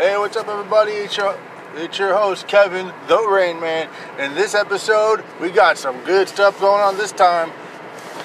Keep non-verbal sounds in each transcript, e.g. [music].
Hey, what's up, everybody? It's your, it's your host, Kevin, the Rain Man. In this episode, we got some good stuff going on this time.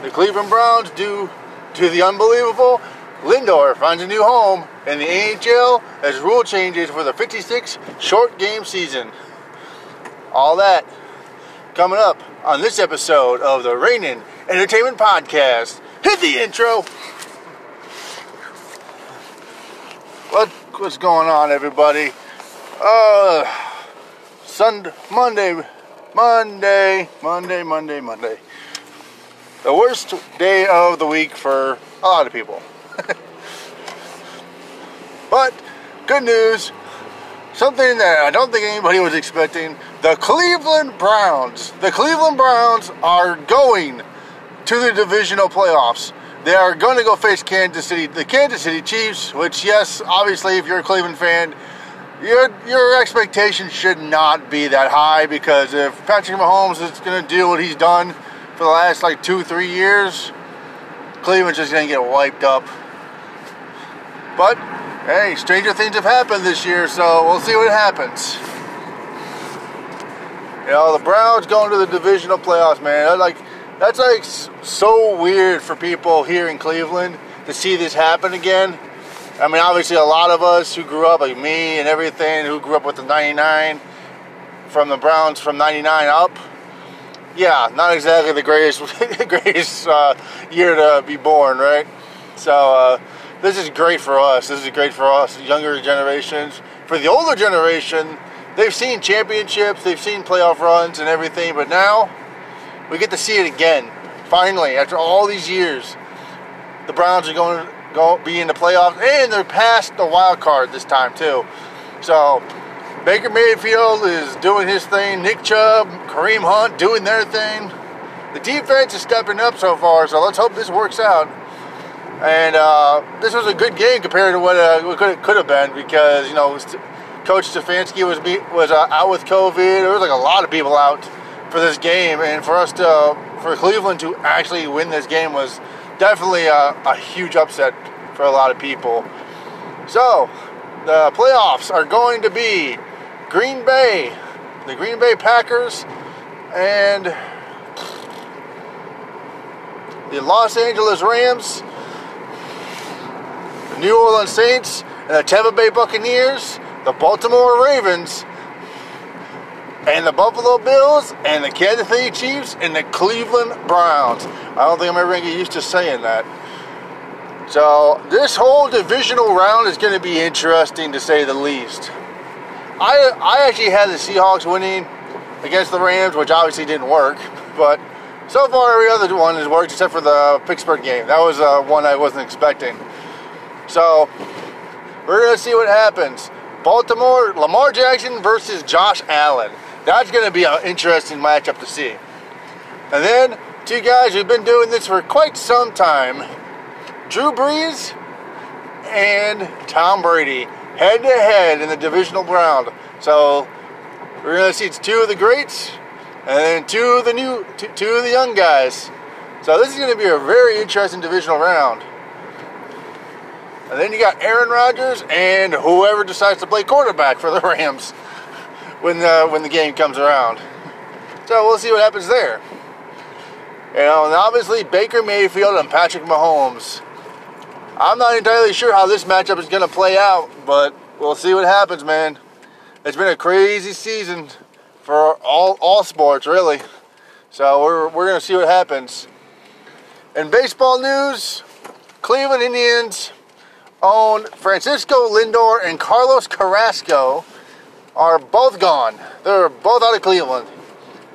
The Cleveland Browns do to the unbelievable. Lindor finds a new home, and the NHL has rule changes for the 56 short game season. All that coming up on this episode of the Rainin Entertainment Podcast. Hit the intro. What what's going on, everybody? Uh, Sunday, Monday, Monday, Monday, Monday, Monday. The worst day of the week for a lot of people. [laughs] but good news, something that I don't think anybody was expecting. The Cleveland Browns, the Cleveland Browns are going to the divisional playoffs. They are going to go face Kansas City, the Kansas City Chiefs, which, yes, obviously, if you're a Cleveland fan, your your expectations should not be that high because if Patrick Mahomes is going to do what he's done for the last like two, three years, Cleveland's just going to get wiped up. But hey, stranger things have happened this year, so we'll see what happens. You know, the Browns going to the divisional playoffs, man. Like that's like so weird for people here in Cleveland to see this happen again. I mean, obviously, a lot of us who grew up, like me and everything, who grew up with the 99 from the Browns from 99 up, yeah, not exactly the greatest, [laughs] greatest uh, year to be born, right? So, uh, this is great for us. This is great for us, younger generations. For the older generation, they've seen championships, they've seen playoff runs and everything, but now we get to see it again. Finally, after all these years, the Browns are going to go be in the playoffs, and they're past the wild card this time too. So Baker Mayfield is doing his thing. Nick Chubb, Kareem Hunt doing their thing. The defense is stepping up so far, so let's hope this works out. And uh, this was a good game compared to what uh, could, could have been because you know Coach Stefanski was was uh, out with COVID. There was like a lot of people out for this game, and for us to for Cleveland to actually win this game was definitely a, a huge upset for a lot of people. So the playoffs are going to be Green Bay, the Green Bay Packers, and the Los Angeles Rams, the New Orleans Saints, and the Tampa Bay Buccaneers, the Baltimore Ravens, and the Buffalo Bills and the Kansas City Chiefs and the Cleveland Browns. I don't think I'm ever going to get used to saying that. So this whole divisional round is going to be interesting to say the least. I I actually had the Seahawks winning against the Rams, which obviously didn't work, but so far every other one has worked except for the Pittsburgh game. That was uh, one I wasn't expecting. So we're going to see what happens. Baltimore, Lamar Jackson versus Josh Allen. That's going to be an interesting matchup to see. And then, two guys who've been doing this for quite some time Drew Brees and Tom Brady, head to head in the divisional round. So, we're going to see it's two of the greats and then two of the new, two, two of the young guys. So, this is going to be a very interesting divisional round. And then you got Aaron Rodgers and whoever decides to play quarterback for the [laughs] Rams when the, when the game comes around. So we'll see what happens there. You know, and obviously Baker Mayfield and Patrick Mahomes. I'm not entirely sure how this matchup is going to play out, but we'll see what happens, man. It's been a crazy season for all all sports, really. So we're we're going to see what happens. In baseball news, Cleveland Indians own Francisco Lindor and Carlos Carrasco are both gone. They're both out of Cleveland.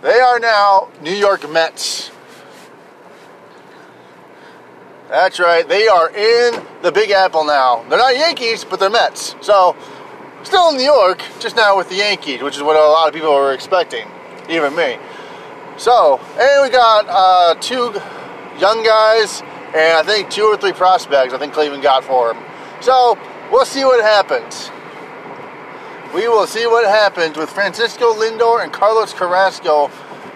They are now New York Mets. That's right, they are in the Big Apple now. They're not Yankees, but they're Mets. So, still in New York, just now with the Yankees, which is what a lot of people were expecting, even me. So, and we got uh, two young guys, and I think two or three prospects I think Cleveland got for them. So, we'll see what happens we will see what happens with Francisco Lindor and Carlos Carrasco,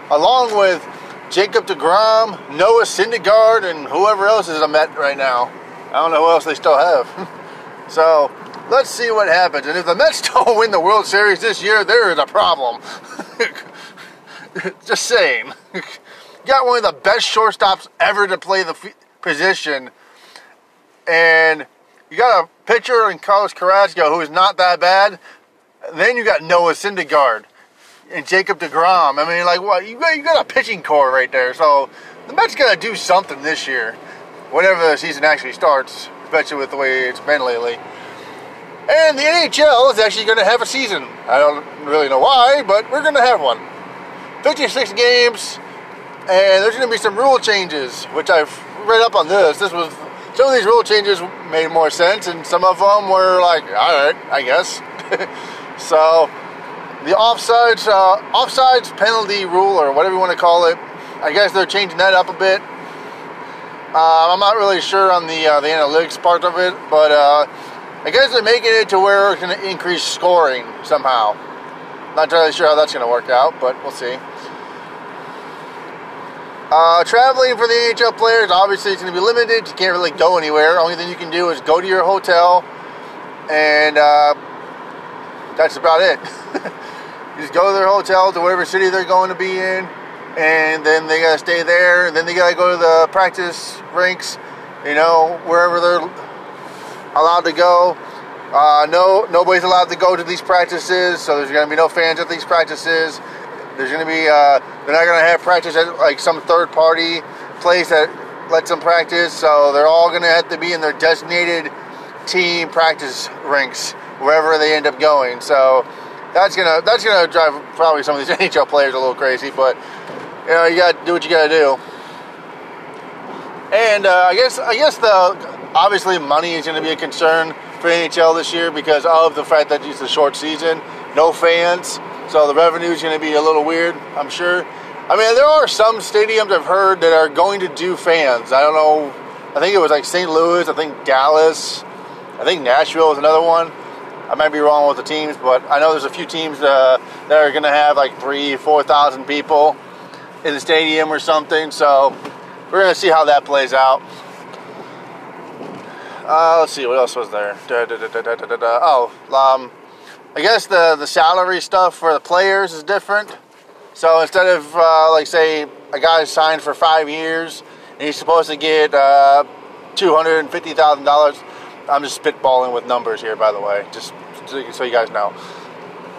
along with Jacob DeGrom, Noah Syndergaard, and whoever else is a Met right now. I don't know who else they still have. [laughs] So let's see what happens. And if the Mets [laughs] don't win the World Series this year, there is a problem. [laughs] Just saying. Got one of the best shortstops ever to play the f- position, and you got a pitcher in Carlos Carrasco who is not that bad. Then you got Noah Syndergaard and Jacob DeGrom. I mean, like what? You got you got a pitching core right there. So the Mets got to do something this year, whenever the season actually starts, especially with the way it's been lately. And the NHL is actually going to have a season. I don't really know why, but we're going to have one. 56 games, and there's going to be some rule changes, which I've read up on this. This was some of these rule changes made more sense, and some of them were like, all right, I guess. [laughs] so the offsides, uh, offsides penalty rule, or whatever you want to call it, I guess they're changing that up a bit. Uh, I'm not really sure on the uh, the analytics part of it, but uh, I guess they're making it to where it's going to increase scoring somehow. Not entirely sure how that's going to work out, but we'll see. Uh, traveling for the NHL players, obviously, it's going to be limited. You can't really go anywhere. Only thing you can do is go to your hotel, and uh, that's about it. [laughs] just go to their hotel to whatever city they're going to be in, and then they got to stay there, and then they got to go to the practice rinks, you know, wherever they're allowed to go. Uh, no, nobody's allowed to go to these practices, so there's to be no fans at these practices. There's to be, uh, they're not to have practice at like some third party place that lets them practice. So they're all to have to be in their designated team practice rinks wherever they end up going. So that's gonna that's gonna drive probably some of these [laughs] NHL players a little crazy. But you know you got to do what you got to do. And uh, I guess I guess the obviously money is going to be a concern for NHL this year because of the fact that it's a short season, no fans. So the revenue is going to be a little weird, I'm sure. I mean, there are some stadiums I've heard that are going to do fans. I don't know. I think it was like St. Louis. I think Dallas. I think Nashville is another one. I might be wrong with the teams, but I know there's a few teams uh, that are going to have like three, four thousand people in the stadium or something. So we're going to see how that plays out. Uh, let's see what else was there. Da, da, da, oh, um, I guess the the salary stuff for the players is different. So instead of uh, like say a guy signed for five years and he's supposed to get uh, two hundred and fifty thousand dollars. I'm just spitballing with numbers here, by the way, just so you guys know.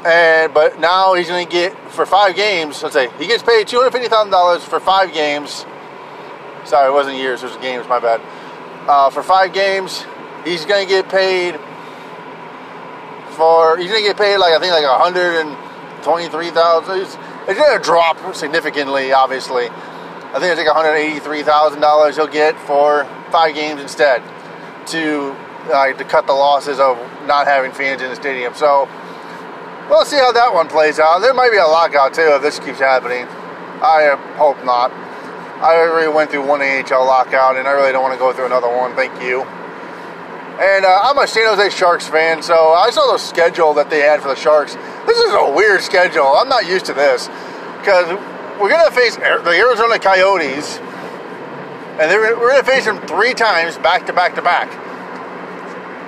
And but now he's going to get for five games. Let's say he gets paid two hundred fifty thousand dollars for five games. Sorry, it wasn't years; it was games. My bad. Uh, for five games, he's going to get paid for he's gonna get paid like I think like a hundred and twenty three thousand. It's, it's gonna drop significantly, obviously. I think it's like one hundred eighty three thousand dollars he'll get for five games instead to uh, to cut the losses of not having fans in the stadium. So we'll see how that one plays out. There might be a lockout too if this keeps happening. I hope not. I already went through one NHL lockout, and I really don't want to go through another one. Thank you. And uh, I'm a San Jose Sharks fan, so I saw the schedule that they had for the Sharks. This is a weird schedule. I'm not used to this because we're going to face the Arizona Coyotes, and we're going to face them three times back to back to back.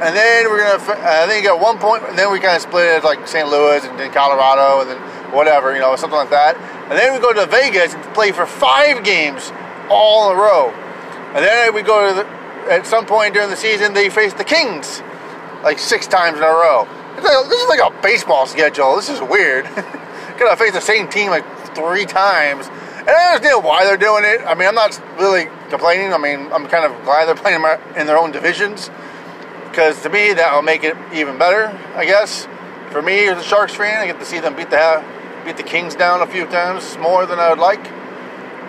And then we're to, I think at one point, and then we kind of split it like St. Louis and then Colorado and then whatever, you know, something like that. And then we go to Vegas and play for five games all in a row. And then we go to the, at some point during the season they face the Kings like six times in a row. Like, this is like a baseball schedule. This is weird. [laughs] Gonna face the same team like three times. And I understand why they're doing it. I mean, I'm not really complaining. I mean, I'm kind of glad they're playing in their own divisions because to me that will make it even better. I guess for me as a Sharks fan, I get to see them beat the beat the Kings down a few times more than I would like.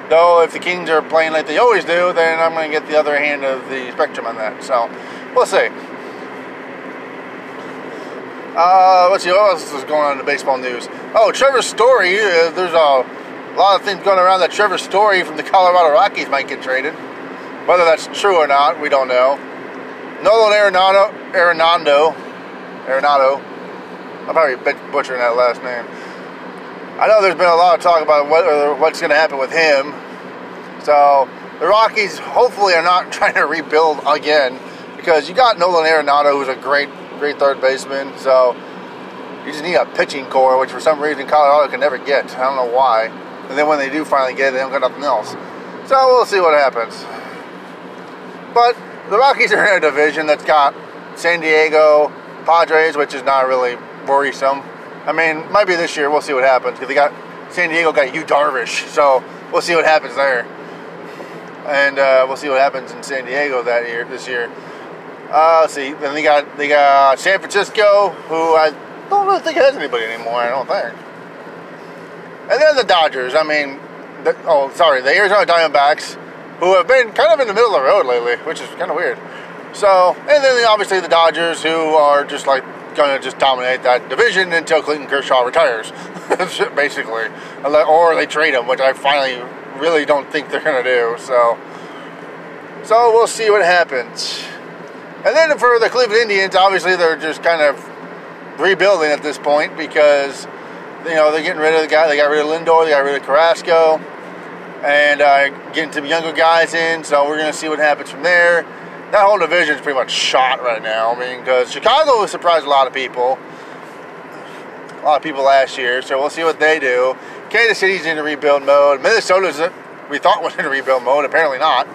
Though, if the Kings are playing like they always do, then I'm going to get the other hand of the spectrum on that. So, we'll see. Uh, let's see, what else is going on in the baseball news? Oh, Trevor Story. Uh, there's a lot of things going around that Trevor Story from the Colorado Rockies might get traded. Whether that's true or not, we don't know. Nolan Arenado, Arenado, Arenado. I'm probably butchering that last name. I know there's been a lot of talk about what, uh, what's going to happen with him. So the Rockies hopefully are not [laughs] trying to rebuild again because you got Nolan Arenado, who's a great, great third baseman. So you just need a pitching core, which for some reason Colorado can never get. I don't know why. And then when they do finally get it, they don't got nothing else. So we'll see what happens. But the Rockies are in a division that's got San Diego, Padres, which is not really worrisome. I mean, might be this year. We'll see what happens because they got San Diego got Yu Darvish, so we'll see what happens there. And uh, we'll see what happens in San Diego that year, this year. Uh, let's see. Then they got they got San Francisco, who I don't really think has anybody anymore. I don't think. And then the Dodgers. I mean, the, oh, sorry, the Arizona Diamondbacks, who have been kind of in the middle of the road lately, which is kind of weird. So, and then obviously the Dodgers, who are just like going to just dominate that division until Clayton Kershaw retires, [laughs] basically, or they trade him, which I finally really don't think they're going to do. So, so we'll see what happens. And then for the Cleveland Indians, obviously they're just kind of rebuilding at this point because you know they're getting rid of the guy. They got rid of Lindor, they got rid of Carrasco, and uh, getting some younger guys in. So we're going to see what happens from there. That whole division is pretty much shot right now. I mean, because Chicago surprised a lot of people, a lot of people last year. So we'll see what they do. Kansas City's in rebuild mode. Minnesota's we thought was in a rebuild mode. Apparently not.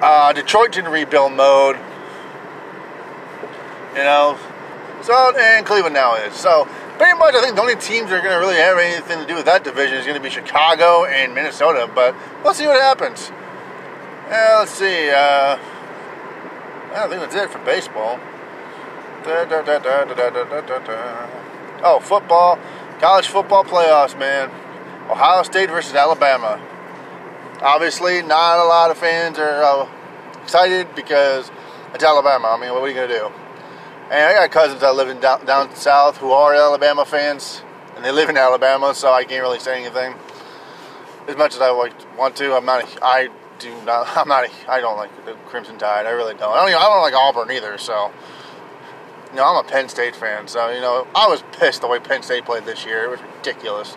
Uh, Detroit's in rebuild mode. You know, so and Cleveland now is. So pretty much, I think the only teams that are going to really have anything to do with that division is going to be Chicago and Minnesota. But we'll see what happens. Yeah, let's see. Uh, I think that's it for baseball. Oh, football. College football playoffs, man. Ohio State versus Alabama. Obviously, not a lot of fans are uh, excited because it's Alabama. I mean, what are you going to do? And I got cousins that live in down, down south who are Alabama fans, and they live in Alabama, so I can't really say anything. As much as I want to, I'm not. A, I do not. [laughs] I'm not. A, I don't like the Crimson Tide. I really don't. I don't. Even, I don't like Auburn either. So, you know, I'm a Penn State fan. So, you know, I was pissed the way Penn State played this year. It was ridiculous.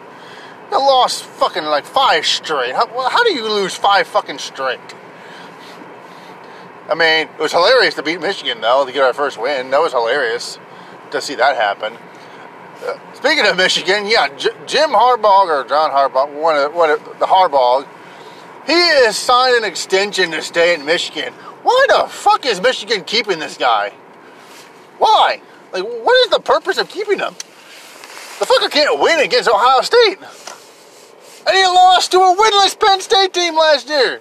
They lost fucking like five straight. How, how do you lose five fucking straight? I mean, it was hilarious to beat Michigan, though, to get our first win. That was hilarious to see that happen. Uh, speaking of Michigan, yeah, J- Jim Harbaugh or John Harbaugh, one of, of the Harbaugh, he has signed an extension to stay in Michigan. Why the fuck is Michigan keeping this guy? Why? Like, what is the purpose of keeping him? The fucker can't win against Ohio State. And he lost to a winless Penn State team last year.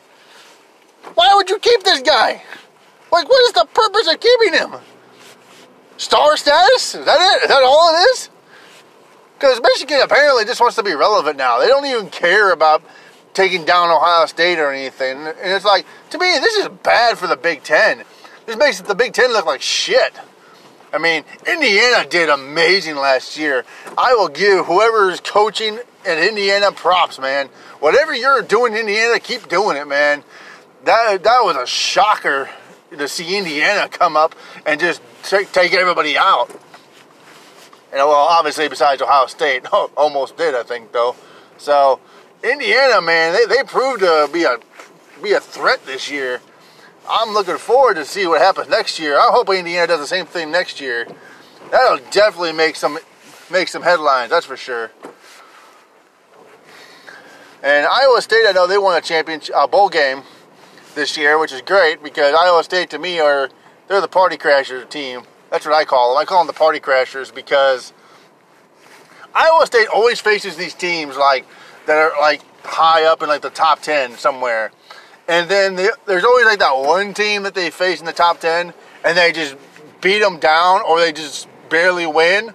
Why would you keep this guy? Like, what is the purpose of keeping him? Star status? Is that it? Is that all it is? Because Michigan apparently just wants to be relevant now. They don't even care about taking down Ohio State or anything. And it's like, to me, this is bad for the Big Ten. This makes the Big Ten look like shit. I mean, Indiana did amazing last year. I will give whoever is coaching at Indiana props, man. Whatever you're doing in Indiana, keep doing it, man. That that was a shocker to see Indiana come up and just take, take everybody out. And well, obviously, besides Ohio State, [laughs] almost did, I think, though. So, Indiana, man, they, they proved to be a be a threat this year. I'm looking forward to see what happens next year. I hope Indiana does the same thing next year. That'll definitely make some make some headlines. That's for sure. And Iowa State, I know they won a championship, a bowl game this year, which is great because Iowa State to me are they're the party crashers team. That's what I call them. I call them the party crashers because Iowa State always faces these teams like that are like high up in like the top 10 somewhere. And then the, there's always like that one team that they face in the top 10 and they just beat them down or they just barely win.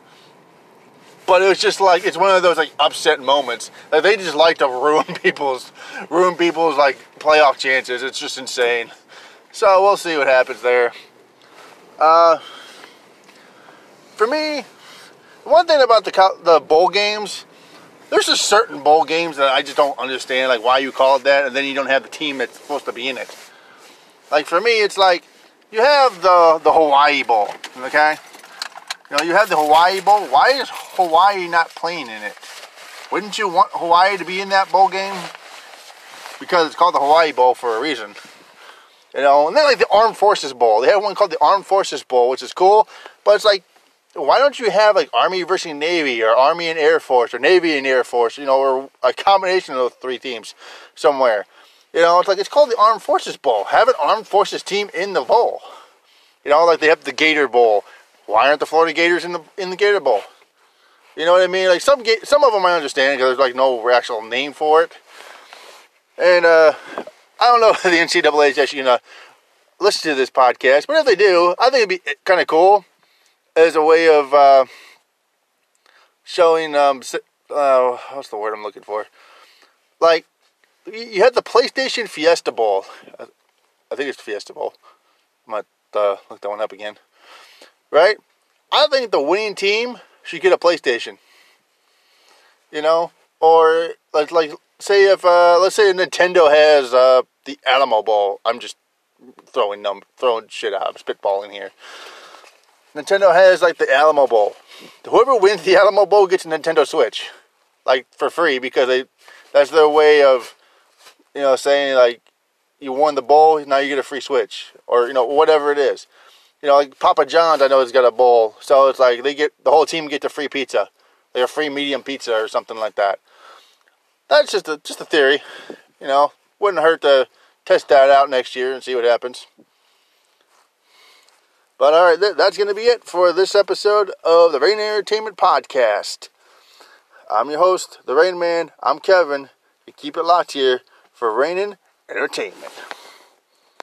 But it was just like it's one of those like upset moments. Like they just like to ruin [laughs] people's ruin people's like playoff chances. It's just insane. So we'll see what happens there. Uh, for me, one thing about the the bowl games, there's just certain bowl games that I just don't understand, like why you call it that, and then you don't have the team that's supposed to be in it. Like for me, it's like you have the the Hawaii Bowl, okay? You know, you have the Hawaii Bowl. Why is Hawaii not playing in it? Wouldn't you want Hawaii to be in that bowl game? Because it's called the Hawaii Bowl for a reason. You know, and then like the Armed Forces Bowl. They have one called the Armed Forces Bowl, which is cool, but it's like, why don't you have like Army versus Navy or Army and Air Force or Navy and Air Force, you know, or a combination of those three teams somewhere? You know, it's like it's called the Armed Forces Bowl. Have an Armed Forces team in the bowl. You know, like they have the Gator Bowl. Why aren't the Florida Gators in the in the Gator Bowl? You know what I mean? Like some some of them I understand because there's like no actual name for it. And uh, I don't know if [laughs] the NCAA is actually gonna listen to this podcast, but if they do, I think it'd be kind of cool as a way of uh, showing. Um, uh, what's the word I'm looking for? Like you had the PlayStation Fiesta Bowl. I think it's Fiesta Bowl. I might uh, look that one up again. Right? I think the winning team should get a PlayStation. You know, or like like say if uh, let's say Nintendo has uh, the Alamo Bowl. I'm just throwing num throwing shit out. I'm spitballing here. Nintendo has like the Alamo Bowl. Whoever wins the [laughs] Alamo Bowl gets a Nintendo Switch, like for free because they that's their way of you know saying like you won the bowl now you get a free Switch or you know whatever it is. You know like Papa John's I know has got a bowl, so it's like they get the whole team get the free pizza, like a free medium pizza or something like that. That's just a just a theory, you know. Wouldn't hurt to test that out next year and see what happens. But all right, that's going to be it for this episode of the Rain Entertainment Podcast. I'm your host, the Rain Man. I'm Kevin. You keep it locked here for Rainin Entertainment.